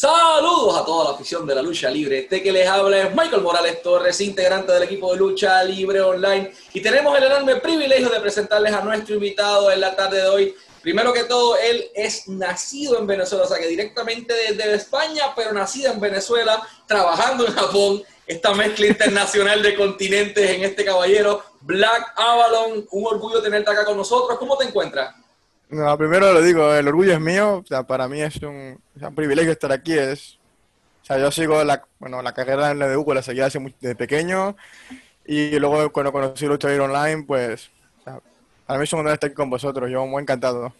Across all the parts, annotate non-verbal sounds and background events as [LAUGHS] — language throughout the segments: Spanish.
Saludos a toda la afición de la lucha libre. Este que les habla es Michael Morales Torres, integrante del equipo de lucha libre online. Y tenemos el enorme privilegio de presentarles a nuestro invitado en la tarde de hoy. Primero que todo, él es nacido en Venezuela, o sea que directamente desde España, pero nacido en Venezuela, trabajando en Japón. Esta mezcla internacional de continentes en este caballero, Black Avalon. Un orgullo tenerte acá con nosotros. ¿Cómo te encuentras? No, primero lo digo, el orgullo es mío, o sea, para mí es un, privilegio estar aquí, es, o sea, yo sigo la, bueno, la carrera en la de Hugo, la seguía desde, desde pequeño, y luego cuando conocí Lucha Libre Online, pues, o sea, para mí es un honor estar aquí con vosotros, yo muy encantado.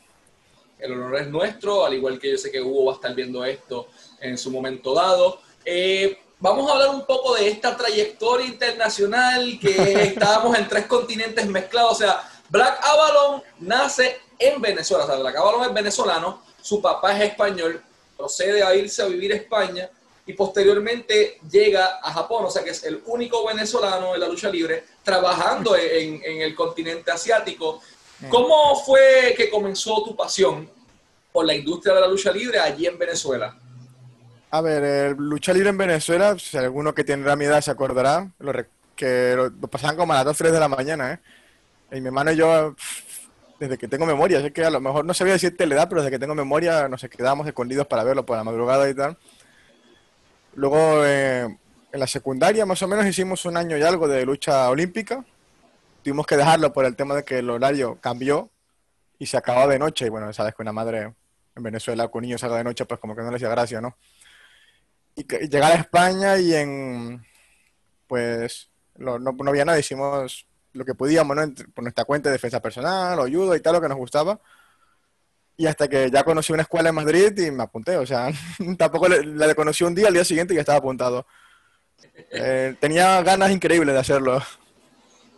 El honor es nuestro, al igual que yo sé que Hugo va a estar viendo esto en su momento dado. Eh, vamos a hablar un poco de esta trayectoria internacional que estábamos en tres continentes mezclados, o sea, Black Avalon nace en Venezuela. O sea, Black Avalon es venezolano, su papá es español, procede a irse a vivir a España y posteriormente llega a Japón. O sea, que es el único venezolano en la lucha libre trabajando en, el continente asiático. ¿Cómo fue que comenzó tu pasión por la industria de la lucha libre allí en Venezuela? A ver, lucha libre en Venezuela, si alguno que tiene mi edad se acordará, que lo, pasaban como a las 2, 3 de la mañana, ¿eh? Y mi hermano y yo, desde que tengo memoria, sé que a lo mejor no sabía decirte la edad, pero desde que tengo memoria nos quedábamos escondidos para verlo por la madrugada y tal. Luego, eh, en la secundaria, más o menos, hicimos un año y algo de lucha olímpica. Tuvimos que dejarlo por el tema de que el horario cambió y se acababa de noche. Y bueno, sabes que una madre en Venezuela con niños salga de noche, pues como que no le hacía gracia, ¿no? Y, llegar a España y en. Pues. no, no había nada, hicimos lo que podíamos, ¿no? Por nuestra cuenta de defensa personal o ayuda y tal, lo que nos gustaba. Y hasta que ya conocí una escuela en Madrid y me apunté, o sea, [LAUGHS] tampoco la conocí un día, al día siguiente ya estaba apuntado. Eh, tenía ganas increíbles de hacerlo.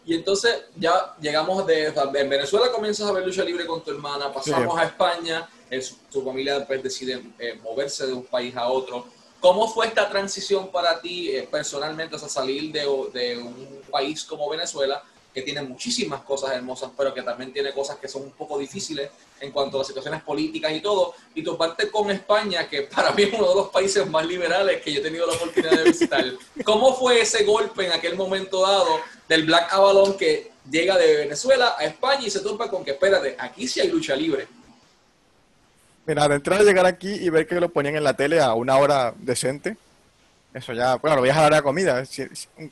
Y entonces ya llegamos de... En Venezuela comienzas a ver lucha libre con tu hermana, pasamos a España, tu familia después decide eh, moverse de un país a otro. ¿Cómo fue esta transición para ti eh, personalmente, o sea, salir de, de, un país como Venezuela que tiene muchísimas cosas hermosas, pero que también tiene cosas que son un poco difíciles en cuanto a las situaciones políticas y todo. Y tu parte con España, que para mí es uno de los países más liberales que yo he tenido la oportunidad de visitar. ¿Cómo fue ese golpe en aquel momento dado del Black Avalon que llega de Venezuela a España y se topa con que, espérate, aquí sí hay lucha libre? Mira, de entrar a llegar aquí y ver que lo ponían en la tele a una hora decente, eso ya, bueno, lo voy a dejar a la comida.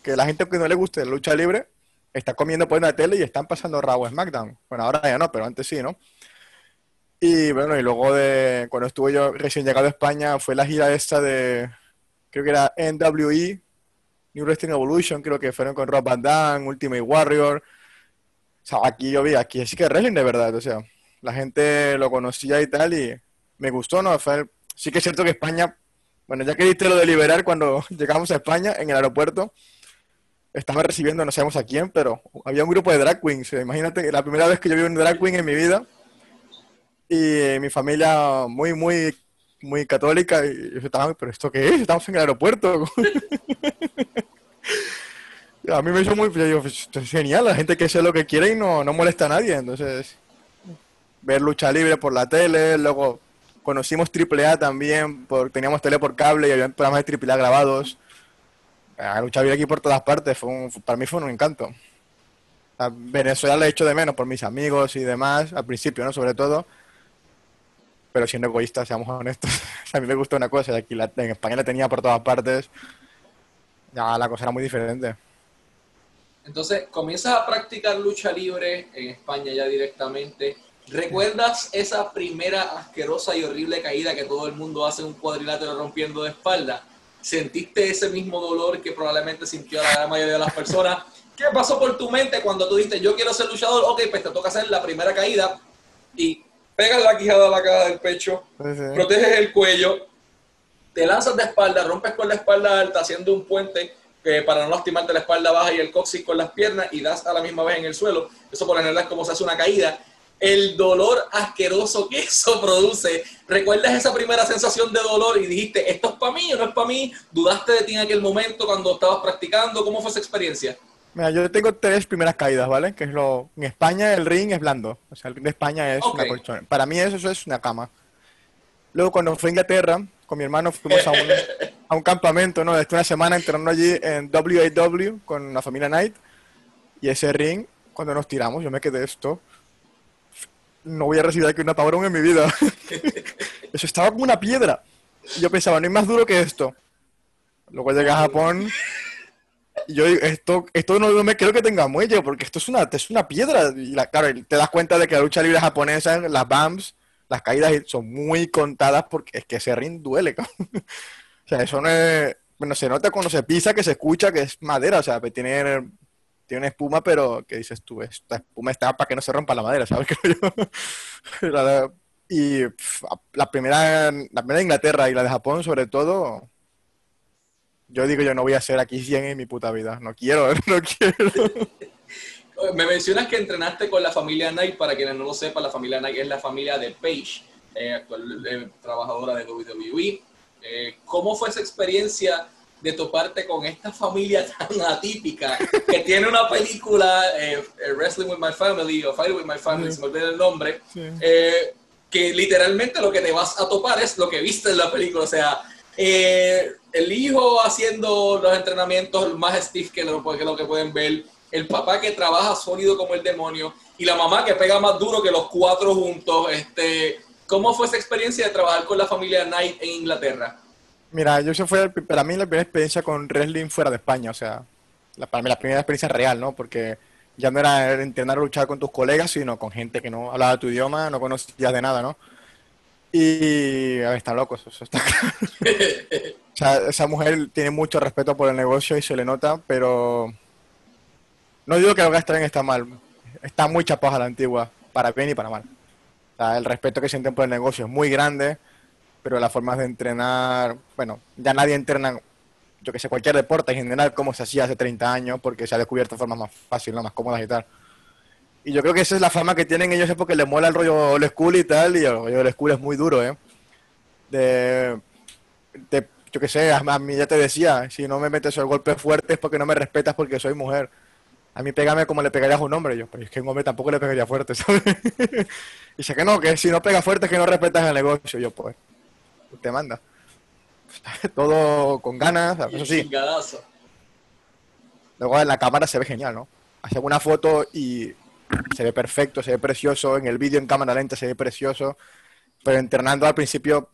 Que la gente que no le guste la lucha libre, está comiendo por la tele y están pasando Raw SmackDown. Bueno, ahora ya no, pero antes sí, ¿no? Y bueno, y luego de cuando estuve yo recién llegado a España, fue la gira esta de, creo que era NWE, New Wrestling Evolution, creo que fueron con Rob Van Damme, Ultimate Warrior. O sea, aquí yo vi, aquí sí que wrestling de verdad, o sea, la gente lo conocía y tal, y me gustó, ¿no? Fue, sí que es cierto que España, bueno, ya que diste lo de liberar cuando [LAUGHS] llegamos a España en el aeropuerto, estaba recibiendo, no sabemos a quién, pero había un grupo de drag queens. Imagínate, la primera vez que yo vi un drag queen en mi vida. Y mi familia muy, muy, muy católica. Y yo estaba, ¿pero esto qué es? Estamos en el aeropuerto. [LAUGHS] a mí me hizo muy. Pues, es genial, la gente que hace lo que quiere y no, no molesta a nadie. Entonces, ver lucha libre por la tele, luego conocimos AAA también, porque teníamos tele por cable y había programas de AAA grabados a luchar aquí por todas partes, fue para mí fue un encanto. A Venezuela le he hecho de menos por mis amigos y demás, al principio, ¿no? Sobre todo. Pero siendo egoísta, seamos honestos, [LAUGHS] a mí me gustó una cosa, aquí en España la tenía por todas partes, ya la cosa era muy diferente. Entonces, comienzas a practicar lucha libre en España ya directamente. ¿Recuerdas esa primera asquerosa y horrible caída que todo el mundo hace en un cuadrilátero rompiendo de espalda? Sentiste ese mismo dolor que probablemente sintió la gran mayoría de las personas. ¿Qué pasó por tu mente cuando tú dijiste, yo quiero ser luchador? Ok, pues te toca hacer la primera caída y pegas la quijada a la cara del pecho, proteges el cuello, te lanzas de espalda, rompes con la espalda alta haciendo un puente eh, para no lastimarte la espalda baja y el coxis con las piernas y das a la misma vez en el suelo. Eso por la general es como se hace una caída el dolor asqueroso que eso produce. ¿Recuerdas esa primera sensación de dolor y dijiste, esto es para mí o no es para mí? ¿Dudaste de ti en aquel momento cuando estabas practicando? ¿Cómo fue esa experiencia? Mira, yo tengo tres primeras caídas, ¿vale? Que es lo... En España el ring es blando. O sea, el ring de España es una colchón. Para mí eso, es una cama. Luego cuando fui a Inglaterra, con mi hermano fuimos a un, [LAUGHS] a un campamento, ¿no? Estuve una semana entrenando allí en WAW con la familia Knight. Y ese ring, cuando nos tiramos, yo me quedé esto. No voy a recibir aquí una pabrón en mi vida. [LAUGHS] Eso estaba como una piedra. Y yo pensaba, no hay más duro que esto. Luego llegué a Japón y yo digo, esto, esto no, me creo que tenga muelle, porque esto es una, es una piedra. Y la, claro, te das cuenta de que la lucha libre japonesa, las BAMs, las caídas son muy contadas porque es que ese ring duele. [LAUGHS] o sea, eso no es... Bueno, se nota cuando se pisa que se escucha que es madera, o sea, tiene, tiene espuma, pero que dices tú, esta espuma está para que no se rompa la madera, ¿sabes? [LAUGHS] y la primera, la primera de Inglaterra y la de Japón, sobre todo, yo digo, yo no voy a ser aquí 100 en mi puta vida. No quiero, [LAUGHS] no quiero. [LAUGHS] Me mencionas que entrenaste con la familia Knight. Para quienes no lo sepan, la familia Knight es la familia de Paige, eh, actual eh, trabajadora de WWE. Eh, ¿Cómo fue esa experiencia de toparte con esta familia [LAUGHS] tan atípica que tiene una película, Wrestling with My Family o Fight with My Family, se me olvida el nombre, que literalmente lo que te vas a topar es lo que viste en la película. O sea, eh, el hijo haciendo los entrenamientos más stiff que lo, que lo que pueden ver, el papá que trabaja sólido como el demonio y la mamá que pega más duro que los cuatro juntos. Este, ¿Cómo fue esa experiencia de trabajar con la familia Knight en Inglaterra? Mira, yo eso fue para mí la primera experiencia con wrestling fuera de España, o sea, para mí la primera experiencia real, ¿no? Porque ya no era entrenar a luchar con tus colegas, sino con gente que no hablaba tu idioma, no conocías de nada, ¿no? Y a ver, están locos, eso está [LAUGHS] claro. o sea, esa mujer tiene mucho respeto por el negocio y se le nota, pero no digo que lo que está está mal. Está muy chapaja la antigua, para bien y para mal. El respeto que sienten por el negocio es muy grande, pero las formas de entrenar, bueno, ya nadie entrena, yo que sé, cualquier deporte en general como se hacía hace 30 años, porque se ha descubierto formas más fáciles, más cómodas y tal. Y yo creo que esa es la fama que tienen ellos, es porque les mola el rollo old school y tal, y el rollo old school es muy duro, ¿eh? De, yo qué sé, a mí ya te decía, si no me metes el golpe fuerte es porque no me respetas porque soy mujer. A mí pégame como le pegarías a un hombre, yo, pero es que un hombre tampoco le pegaría fuerte, [LAUGHS] ¿sabes? y dice que no, que si no pega fuerte es que no respetas el negocio, yo pues, te manda. [LAUGHS] Todo con ganas, eso sí. Luego en la cámara se ve genial, ¿no? Hace una foto y se ve perfecto, se ve precioso, en el vídeo en cámara lenta se ve precioso, pero entrenando al principio,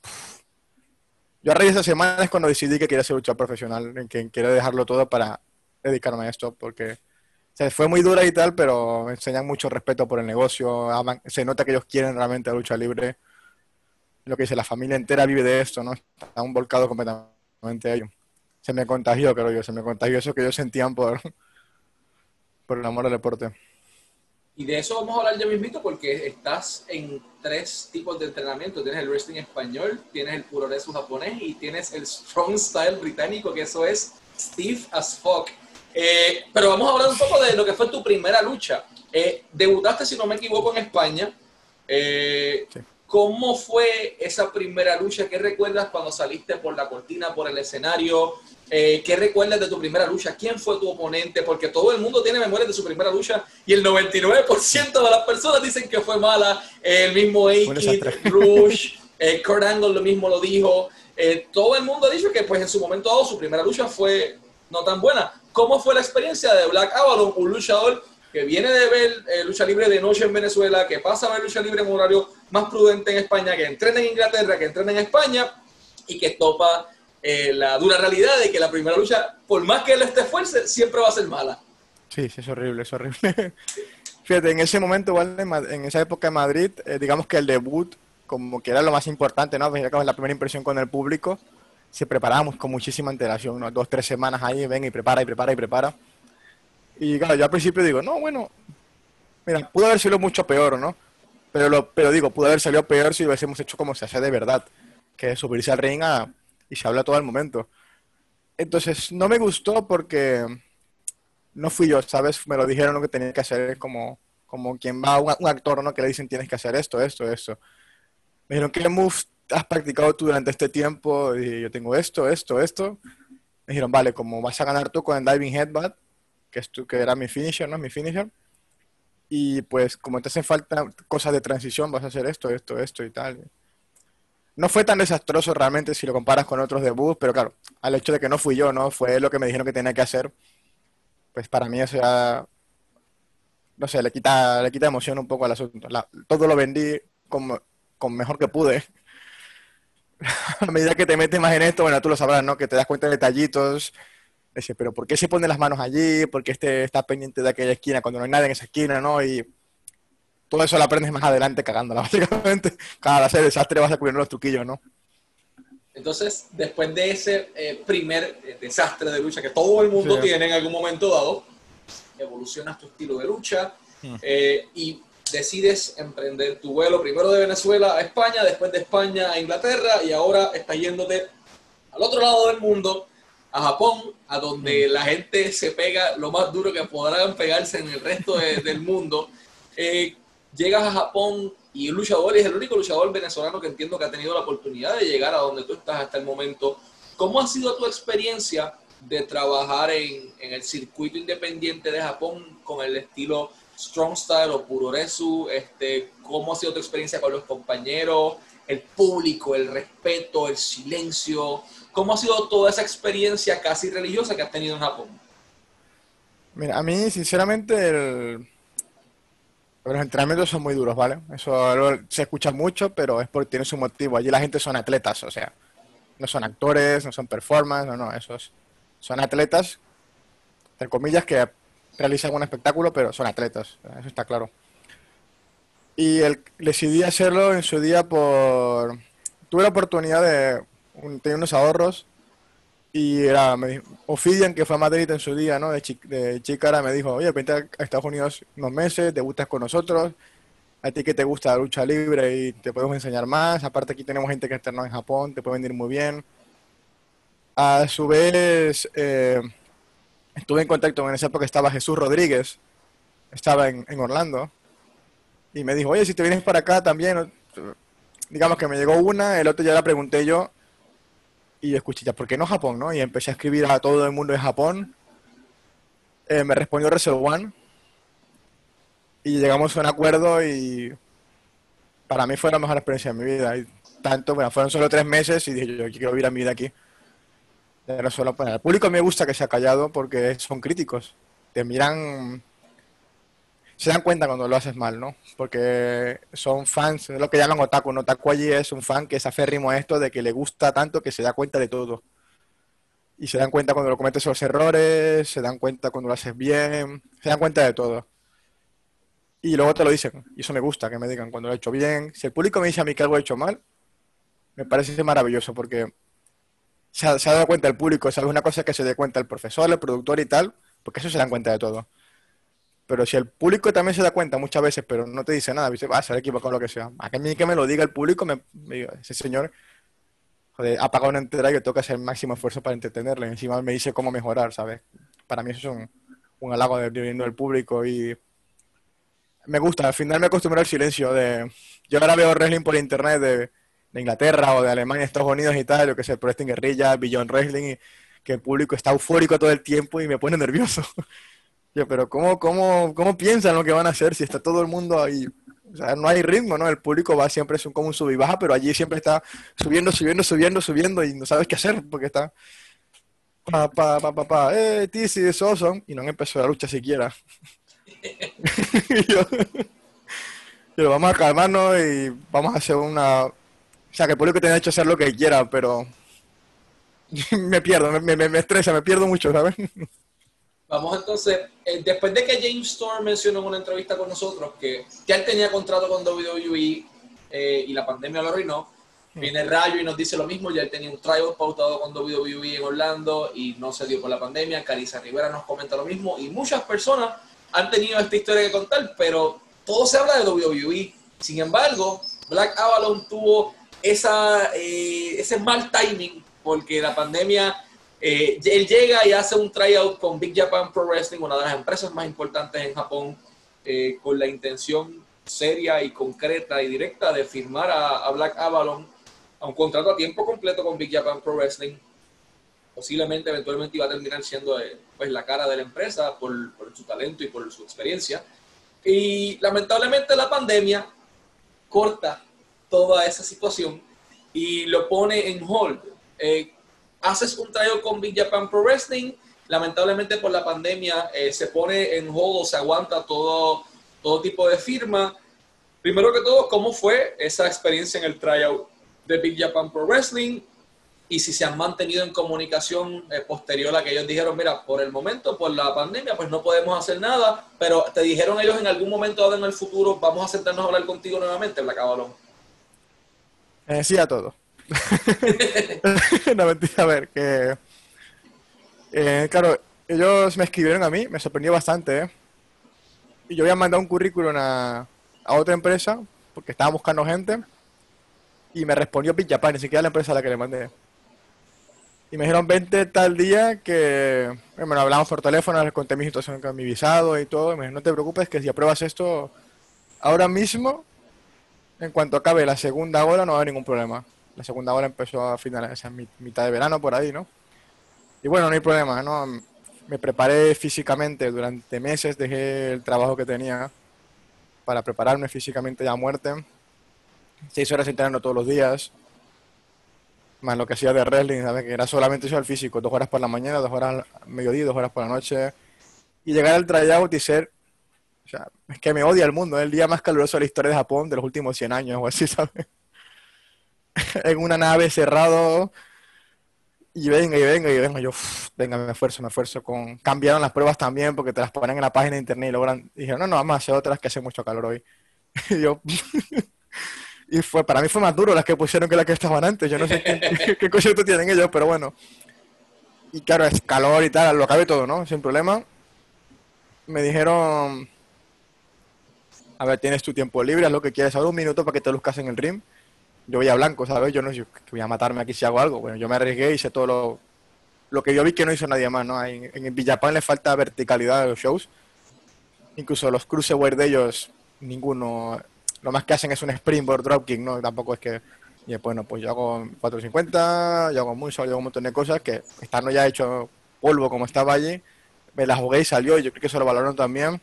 yo a raíz de esa semana es cuando decidí que quería ser luchador profesional, en que quería dejarlo todo para dedicarme a esto, porque se fue muy dura y tal, pero me enseñan mucho respeto por el negocio, se nota que ellos quieren realmente la lucha libre, lo que dice, la familia entera vive de esto, ¿no? Está un volcado completamente a ellos. Se me contagió, creo yo, se me contagió eso que ellos sentían por, [LAUGHS] por el amor al deporte. Y de eso vamos a hablar ya mismito porque estás en tres tipos de entrenamiento. Tienes el wrestling español, tienes el puroresu japonés y tienes el strong style británico, que eso es stiff as fuck. Eh, pero vamos a hablar un poco de lo que fue tu primera lucha. Eh, debutaste, si no me equivoco, en España. Eh, ¿Cómo fue esa primera lucha? ¿Qué recuerdas cuando saliste por la cortina, por el escenario? Eh, ¿Qué recuerdas de tu primera lucha? ¿Quién fue tu oponente? Porque todo el mundo tiene memorias de su primera lucha y el 99% de las personas dicen que fue mala. el mismo A-Kid, [LAUGHS] Rush, eh, Kurt Angle lo mismo lo dijo. Eh, todo el mundo ha dicho que pues en su momento dado su primera lucha fue no tan buena. ¿Cómo fue la experiencia de Black Avalon, un luchador que viene de ver lucha libre de noche en Venezuela, que pasa a ver lucha libre en horario más prudente en España, que entrena en Inglaterra, que entrena en España y que topa eh, la dura realidad de que la primera lucha, por más que él esté fuerte, siempre va a ser mala. Sí, sí, es horrible, es horrible. [LAUGHS] Fíjate, en ese momento, igual, en esa época en Madrid, eh, digamos que el debut, como que era lo más importante, ¿no? Era la primera impresión con el público, se preparábamos con muchísima antelación, unas dos, tres semanas ahí, ven y prepara, y prepara, y prepara. Y claro, yo al principio digo, no, bueno, mira, pudo haber sido mucho peor, ¿no? Pero, lo, pero digo, pudo haber salido peor si hubiésemos hecho como se hace de verdad, que es subirse al ring a, y se habla todo el momento. Entonces, no me gustó porque no fui yo, ¿sabes? Me lo dijeron lo que tenía que hacer como, como quien va a un, actor, ¿no? Que le dicen tienes que hacer esto, esto, esto. Me dijeron, ¿qué moves has practicado tú durante este tiempo? Y yo tengo esto, esto, esto. Me dijeron, vale, como vas a ganar tú con el Diving Headbutt, que, es tu, que era mi finisher, ¿no? Mi finisher. Y pues como te hacen falta cosas de transición, vas a hacer esto, esto, esto y tal. no fue tan desastroso realmente si lo comparas con otros debuts, pero claro, al hecho de que no fui yo, ¿no? Fue lo que me dijeron que tenía que hacer, pues para mí eso ya, no sé, le quita, le quita emoción un poco al asunto. todo lo vendí con, con mejor que pude. [LAUGHS] a medida que te metes más en esto, bueno, tú lo sabrás, ¿no? Que te das cuenta de detallitos. Dice, pero ¿por qué se pone las manos allí? ¿Por qué este está pendiente de aquella esquina cuando no hay nadie en esa esquina, ¿no? Y todo eso lo aprendes más adelante cagándola, [LAUGHS] básicamente. Cada hacer desastre vas a cubrir los truquillos, ¿no? Entonces, después de ese eh, primer eh, desastre de lucha que todo el mundo tiene en algún momento dado, evolucionas tu estilo de lucha mm. eh, y decides emprender tu vuelo primero de Venezuela a España, después de España a Inglaterra y ahora estás yéndote al otro lado del mundo, a Japón, a donde la gente se pega lo más duro que podrán pegarse en el resto [LAUGHS] del mundo llegas a Japón y el luchador es el único luchador venezolano que entiendo que ha tenido la oportunidad de llegar a donde tú estás hasta el momento. ¿Cómo ha sido tu experiencia de trabajar en, el circuito independiente de Japón con el estilo Strong Style o Puroresu? Este, ¿Cómo ha sido tu experiencia con los compañeros, el público, el respeto, el silencio? ¿Cómo ha sido toda esa experiencia casi religiosa que has tenido en Japón? Mira, a mí sinceramente el los entrenamientos son muy duros, ¿vale? Eso se escucha mucho, pero es porque tiene su motivo. Allí la gente son atletas, o sea, no son actores, no son performance, no, no, esos son atletas, entre comillas, que realizan un espectáculo, pero son atletas, eso está claro. Y el, decidí hacerlo en su día por... Tuve la oportunidad de... tener unos ahorros y era, me Ophidian, que fue a Madrid en su día, ¿no? De, de Chicara, me dijo, oye, vente a Estados Unidos unos meses, te gustas con nosotros, a ti que te gusta la lucha libre y te podemos enseñar más. Aparte aquí tenemos gente que entrenó en Japón, te puede venir muy bien. A su vez, eh, estuve en contacto, en esa época estaba Jesús Rodríguez, estaba en, en Orlando, y me dijo, oye, si te vienes para acá también, digamos que me llegó una, el otro ya la pregunté yo, y escuché, ya, ¿por qué no Japón? ¿no? Y empecé a escribir a todo el mundo de Japón. Eh, me respondió Reserve One. Y llegamos a un acuerdo y para mí fue la mejor experiencia de mi vida. Y tanto, bueno, fueron solo tres meses y dije, yo, quiero vivir a mi vida aquí. Pero solo, para el público me gusta que sea callado porque son críticos. Te miran se dan cuenta cuando lo haces mal, ¿no? Porque son fans, es lo que llaman otaku. Un otaku allí es un fan que es aférrimo a esto de que le gusta tanto que se da cuenta de todo. Y se dan cuenta cuando lo cometes los errores, se dan cuenta cuando lo haces bien, se dan cuenta de todo. Y luego te lo dicen. Y eso me gusta, que me digan cuando lo he hecho bien. Si el público me dice a mí que algo he hecho mal, me parece maravilloso porque se ha, se dado cuenta el público, es una cosa que se dé cuenta el profesor, el productor y tal, porque eso se dan cuenta de todo. Pero si el público también se da cuenta muchas veces, pero no te dice nada, dice, va a ser equivocado lo que sea. A mí que me lo diga el público, me, ese señor joder, ha pagado una entera y yo tengo que hacer el máximo esfuerzo para entretenerle. Encima me dice cómo mejorar, ¿sabes? Para mí eso es un, halago de viendo el público y me gusta. Al final me acostumbré al silencio de... Yo ahora veo wrestling por internet de, Inglaterra o de Alemania, Estados Unidos y tal, yo que sé, este Guerrilla, Beyond Wrestling, y que el público está eufórico todo el tiempo y me pone nervioso. [LAUGHS] pero ¿cómo, cómo, cómo piensan lo que van a hacer si está todo el mundo ahí? O sea, no hay ritmo, ¿no? El público va siempre es un, como un sub y baja, pero allí siempre está subiendo, subiendo, subiendo, subiendo y no sabes qué hacer porque está pa, pa, pa, pa, pa, eh, TC es awesome y no han empezado la lucha siquiera. [LAUGHS] y yo, pero vamos a calmarnos y vamos a hacer una... O sea, que el público tiene derecho a hacer lo que quiera, pero [LAUGHS] me pierdo, me, me, me estresa, me pierdo mucho, ¿sabes? Vamos entonces, eh, después de que James Storm mencionó en una entrevista con nosotros que ya él tenía contrato con WWE eh, y la pandemia lo arruinó, viene Rayo y nos dice lo mismo, ya él tenía un tryout pautado con WWE en Orlando y no se dio por la pandemia, Carissa Rivera nos comenta lo mismo y muchas personas han tenido esta historia que contar, pero todo se habla de WWE. Sin embargo, Black Avalon tuvo esa, eh, ese mal timing porque la pandemia eh, él llega y hace un tryout con Big Japan Pro Wrestling, una de las empresas más importantes en Japón, eh, con la intención seria y concreta y directa de firmar a, Black Avalon a un contrato a tiempo completo con Big Japan Pro Wrestling. Posiblemente, eventualmente iba a terminar siendo eh, pues, la cara de la empresa por, su talento y por su experiencia. Y lamentablemente la pandemia corta toda esa situación y lo pone en hold. Eh, haces un tryout con Big Japan Pro Wrestling, lamentablemente por la pandemia eh, se pone en hold o se aguanta todo, todo tipo de firma. Primero que todo, ¿cómo fue esa experiencia en el tryout de Big Japan Pro Wrestling? Y si se han mantenido en comunicación eh, posterior a que ellos dijeron, mira, por el momento, por la pandemia, pues no podemos hacer nada, pero te dijeron ellos en algún momento dado en el futuro, vamos a sentarnos a hablar contigo nuevamente, Black Avalon. Eh, sí a todo. [LAUGHS] no, mentira, a ver, que... Eh, claro, ellos me escribieron a mí, me sorprendió bastante, ¿eh? Y yo había mandado un currículum a, a otra empresa, porque estaba buscando gente, y me respondió Japan, ni siquiera la empresa a la que le mandé. Y me dijeron, vente tal día que, bueno, hablamos por teléfono, les conté mi situación con mi visado y todo, y me dijeron, no te preocupes, que si apruebas esto ahora mismo, en cuanto acabe la segunda hora no va a haber ningún problema. La segunda hora empezó a finales, a mitad de verano por ahí, ¿no? Y bueno, no hay problema, ¿no? Me preparé físicamente durante meses, dejé el trabajo que tenía para prepararme físicamente ya a muerte. Seis horas entrenando todos los días, más lo que hacía de wrestling, ¿sabes? Que era solamente eso el físico, dos horas por la mañana, dos horas al mediodía, dos horas por la noche. Y llegar al tryout y ser, o sea, es que me odia el mundo, es el día más caluroso de la historia de Japón de los últimos 100 años o así, [LAUGHS] ¿sabes? [LAUGHS] en una nave cerrado y venga y venga y venga. Yo venga me esfuerzo me esfuerzo con cambiaron las pruebas también porque te las ponen en la página de internet y logran dijeron no no vamos a hacer otras que hace mucho calor hoy [LAUGHS] y yo [LAUGHS] y fue para mí fue más duro las que pusieron que las que estaban antes. Yo no sé qué, qué tienen ellos pero bueno. Y claro es calor y tal lo cabe todo no sin problema. Me dijeron a ver tienes tu tiempo libre haz lo que quieras ahora un minuto para que te luzcas en el ring yo veía blanco, ¿sabes? Yo no sé, voy a matarme aquí si hago algo. Bueno, yo me arriesgué y hice todo lo, lo que yo vi que no hizo nadie más, ¿no? En, en Villapán le falta verticalidad a los shows. Incluso los cruiserweight de ellos, ninguno. Lo más que hacen es un springboard dropkick, ¿no? Tampoco es que. Y bueno, pues yo hago 450, yo hago mucho, yo hago un montón de cosas que estando ya hecho polvo como estaba allí, me la jugué y salió, y yo creo que eso lo valoraron también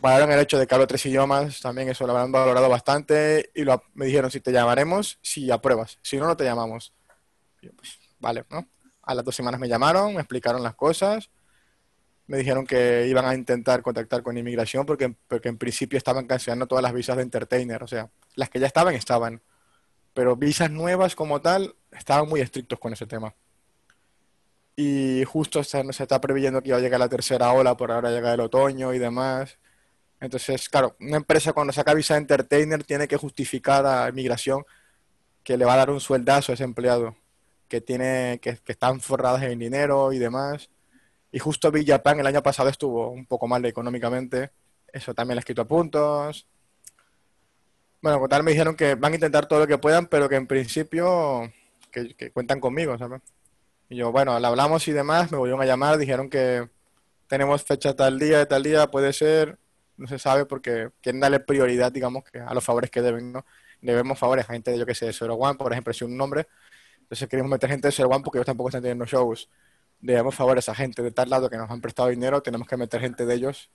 valoraron el hecho de que hablo tres idiomas, también eso lo han valorado bastante y lo, me dijeron si te llamaremos, si apruebas, si no, no te llamamos. Pues, vale, ¿no? A las dos semanas me llamaron, me explicaron las cosas, me dijeron que iban a intentar contactar con inmigración porque, porque en principio estaban cancelando todas las visas de entertainer, o sea, las que ya estaban, estaban, pero visas nuevas como tal, estaban muy estrictos con ese tema. Y justo se, se está previendo que iba a llegar la tercera ola, por ahora llega el otoño y demás entonces, claro, una empresa cuando saca visa de entertainer tiene que justificar a inmigración que le va a dar un sueldazo a ese empleado, que tiene, que, están forradas en dinero y demás. Y justo Big Japan el año pasado estuvo un poco mal económicamente. Eso también le ha escrito a puntos. Bueno, con tal me dijeron que van a intentar todo lo que puedan, pero que en principio que, que cuentan conmigo, ¿sabes? Y yo, bueno, le hablamos y demás, me volvieron a llamar, dijeron que tenemos fecha tal día, tal día, puede ser, no se sabe porque quieren darle prioridad, digamos, que a los favores que deben, ¿no? Debemos favores a gente de, yo que sé, de Zero One, por ejemplo, si un nombre, entonces queremos meter gente de Zero One porque ellos tampoco están teniendo shows. Debemos favores a gente de tal lado que nos han prestado dinero, tenemos que meter gente de ellos.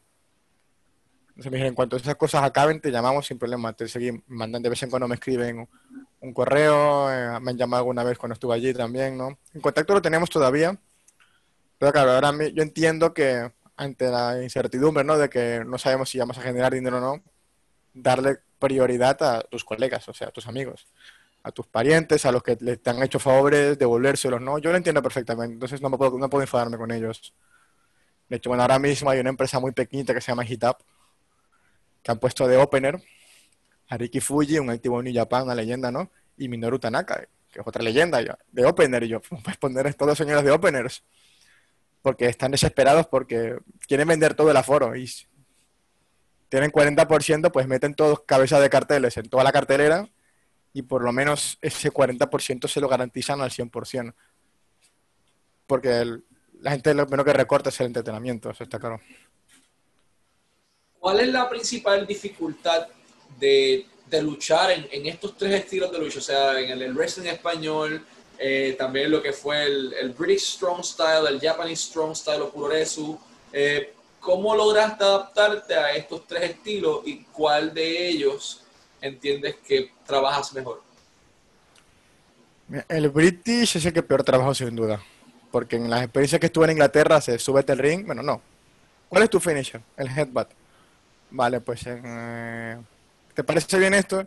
Entonces me dijeron, en cuanto esas cosas acaben, te llamamos sin problema, te seguimos, mandan de vez en cuando me escriben un correo, eh, me han llamado alguna vez cuando estuve allí también, ¿no? En contacto lo tenemos todavía, pero claro, ahora yo entiendo que ante la incertidumbre, ¿no? De que no sabemos si vamos a generar dinero o no, darle prioridad a tus colegas, o sea, a tus amigos, a tus parientes, a los que te han hecho favores, devolvérselos, ¿no? Yo lo entiendo perfectamente, entonces no, me puedo, no puedo enfadarme con ellos. De hecho, bueno, ahora mismo hay una empresa muy pequeñita que se llama Hitup, que han puesto de opener a Ricky Fuji, un activo New Japan, una leyenda, ¿no? Y Minoru Tanaka, que es otra leyenda, de opener, y yo, [LAUGHS] puedes poner todos los señores de openers porque están desesperados porque quieren vender todo el aforo y tienen 40%, pues meten todos cabezas de carteles en toda la cartelera y por lo menos ese 40% se lo garantizan al 100%. Porque la gente lo menos que recorta es el entretenimiento, eso está claro. ¿Cuál es la principal dificultad de, luchar en, estos tres estilos de lucha? O sea, en el wrestling español, eh, también lo que fue el, British Strong Style, el Japanese Strong Style o Puroresu. Eh, ¿Cómo lograste adaptarte a estos tres estilos y cuál de ellos entiendes que trabajas mejor? El British es el que peor trabajo sin duda. Porque en las experiencias que estuve en Inglaterra se sube el ring. Bueno, no. ¿Cuál es tu finisher? El headbutt. Vale, pues eh, ¿te parece bien esto?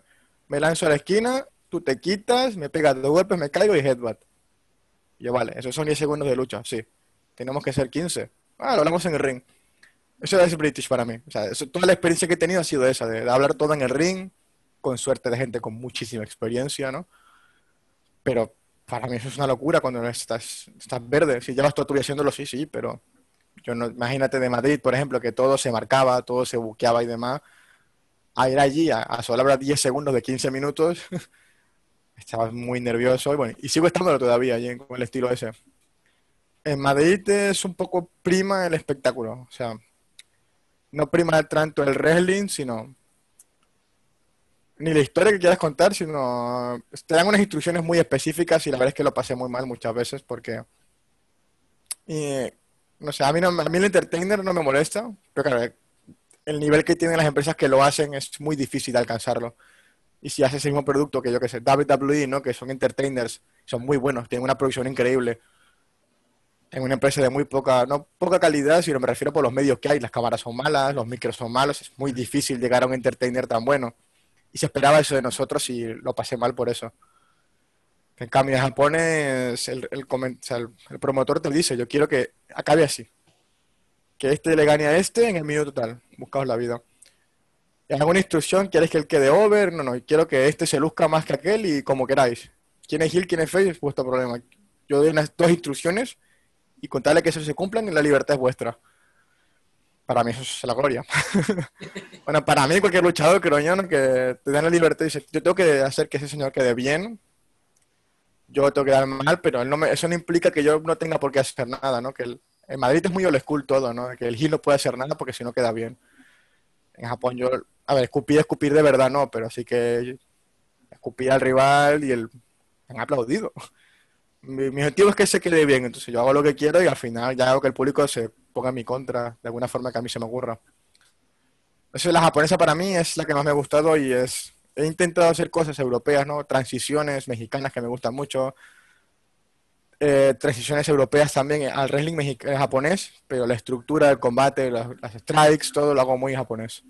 Me lanzo a la esquina, tú te quitas, me pegas dos golpes, me caigo y headbutt. yo, vale, esos son 10 segundos de lucha, sí. Tenemos que ser 15. Ah, lo hablamos en el ring. Eso es British para mí. O sea, toda la experiencia que he tenido ha sido esa, de, hablar todo en el ring, con suerte de gente con muchísima experiencia, ¿no? Pero para mí eso es una locura cuando estás, estás verde. Si llevas toda tu vida haciéndolo, sí, sí, pero yo no, imagínate de Madrid, por ejemplo, que todo se marcaba, todo se buqueaba y demás. A ir allí a, a solo hablar 10 segundos de 15 minutos, [LAUGHS] estaba muy nervioso y bueno, y sigo estándolo todavía con el estilo ese. En Madrid es un poco prima el espectáculo, o sea, no prima tanto el wrestling, sino ni la historia que quieras contar, sino te dan unas instrucciones muy específicas y la verdad es que lo pasé muy mal muchas veces porque no sé, a mí, no, a mí el entertainer no me molesta, pero claro, el nivel que tienen las empresas que lo hacen es muy difícil de alcanzarlo. Y si haces el mismo producto que yo que sé, WWE, ¿no? Que son entertainers, son muy buenos, tienen una producción increíble. En una empresa de muy poca, no poca calidad, sino me refiero por los medios que hay. Las cámaras son malas, los micros son malos, es muy difícil llegar a un entertainer tan bueno. Y se esperaba eso de nosotros y lo pasé mal por eso. En cambio, en Japón es el, promotor te dice, yo quiero que acabe así. Que este le gane a este en el minuto total. Buscaos la vida. ¿En alguna instrucción quieres que él quede over? No, no, quiero que este se luzca más que aquel y como queráis. ¿Quién es Hill, quién es face? Es vuestro problema. Yo doy unas dos instrucciones y contarle que eso se cumplan y la libertad es vuestra. Para mí eso es la gloria. [LAUGHS] bueno, para mí cualquier luchador, yo, que te dan la libertad y dice, yo tengo que hacer que ese señor quede bien, yo tengo que dar mal, pero no eso no implica que yo no tenga por qué hacer nada, ¿no? Que el, en Madrid es muy old school todo, ¿no? Que el heel no puede hacer nada porque si no queda bien. En Japón yo, a ver, escupir, escupir de verdad no, pero sí que escupir al rival y el han aplaudido. Mi, objetivo es que se quede bien, entonces yo hago lo que quiero y al final ya hago que el público se ponga en mi contra de alguna forma que a mí se me ocurra. Eso la japonesa para mí es la que más me ha gustado y es he intentado hacer cosas europeas, ¿no? Transiciones mexicanas que me gustan mucho. Eh, transiciones europeas también al wrestling japonés, pero la estructura del combate, las, strikes, todo lo hago muy japonés.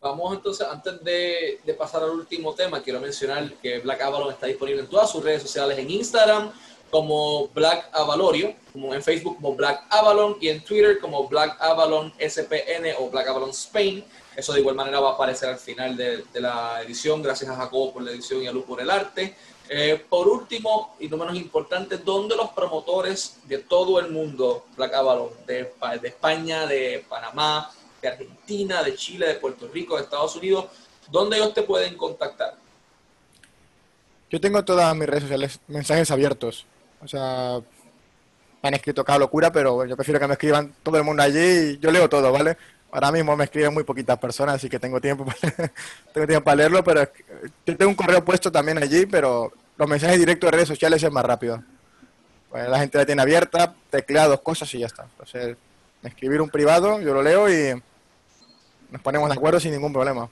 Vamos entonces, antes de, pasar al último tema, quiero mencionar que Black Avalon está disponible en todas sus redes sociales, en Instagram como Black Avalorio, como en Facebook como Black Avalon y en Twitter como Black Avalon SPN o Black Avalon Spain. Eso de igual manera va a aparecer al final de, la edición. Gracias a Jacobo por la edición y a Luz por el arte. Eh, por último, y no menos importante, ¿dónde los promotores de todo el mundo, Black Avalon, de España, de Panamá, de Argentina, de Chile, de Puerto Rico, de Estados Unidos, dónde ellos te pueden contactar? Yo tengo todas mis redes sociales, mensajes abiertos. O sea, me han escrito cada locura, pero yo prefiero que me escriban todo el mundo allí y yo leo todo, ¿vale? Ahora mismo me escriben muy poquitas personas, así que tengo tiempo para, [LAUGHS] tengo tiempo para leerlo, pero yo tengo un correo puesto también allí, pero los mensajes directos de redes sociales es más rápido. La gente la tiene abierta, teclea dos cosas y ya está. Entonces, escribir un privado, yo lo leo y nos ponemos de acuerdo sin ningún problema.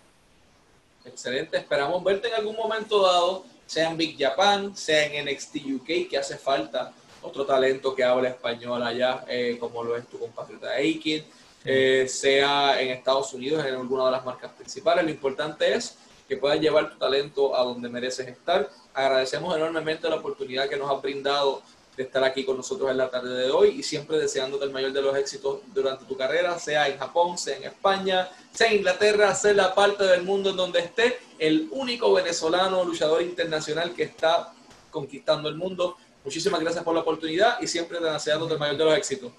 Excelente, esperamos verte en algún momento dado, sea en Big Japan, sea en NXT UK, que hace falta otro talento que hable español allá, eh, como lo es tu compatriota Aikin eh, sea en Estados Unidos, en alguna de las marcas principales. Lo importante es que puedas llevar tu talento a donde mereces estar. Agradecemos enormemente la oportunidad que nos has brindado de estar aquí con nosotros en la tarde de hoy y siempre deseándote el mayor de los éxitos durante tu carrera, sea en Japón, sea en España, sea en Inglaterra, sea en la parte del mundo en donde esté, el único venezolano luchador internacional que está conquistando el mundo. Muchísimas gracias por la oportunidad y siempre deseándote el mayor de los éxitos.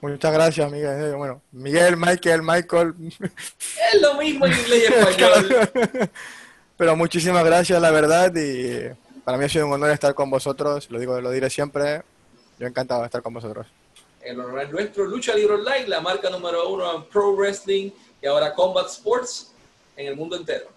Muchas gracias, Miguel. Bueno, Miguel, Michael, Michael. Es lo mismo en inglés y [LAUGHS] español. Pero muchísimas gracias, la verdad, y para mí ha sido un honor estar con vosotros. Lo digo, lo diré siempre. Yo encantado de estar con vosotros. El honor es nuestro. Lucha Libre Online, la marca número uno en Pro Wrestling y ahora Combat Sports en el mundo entero.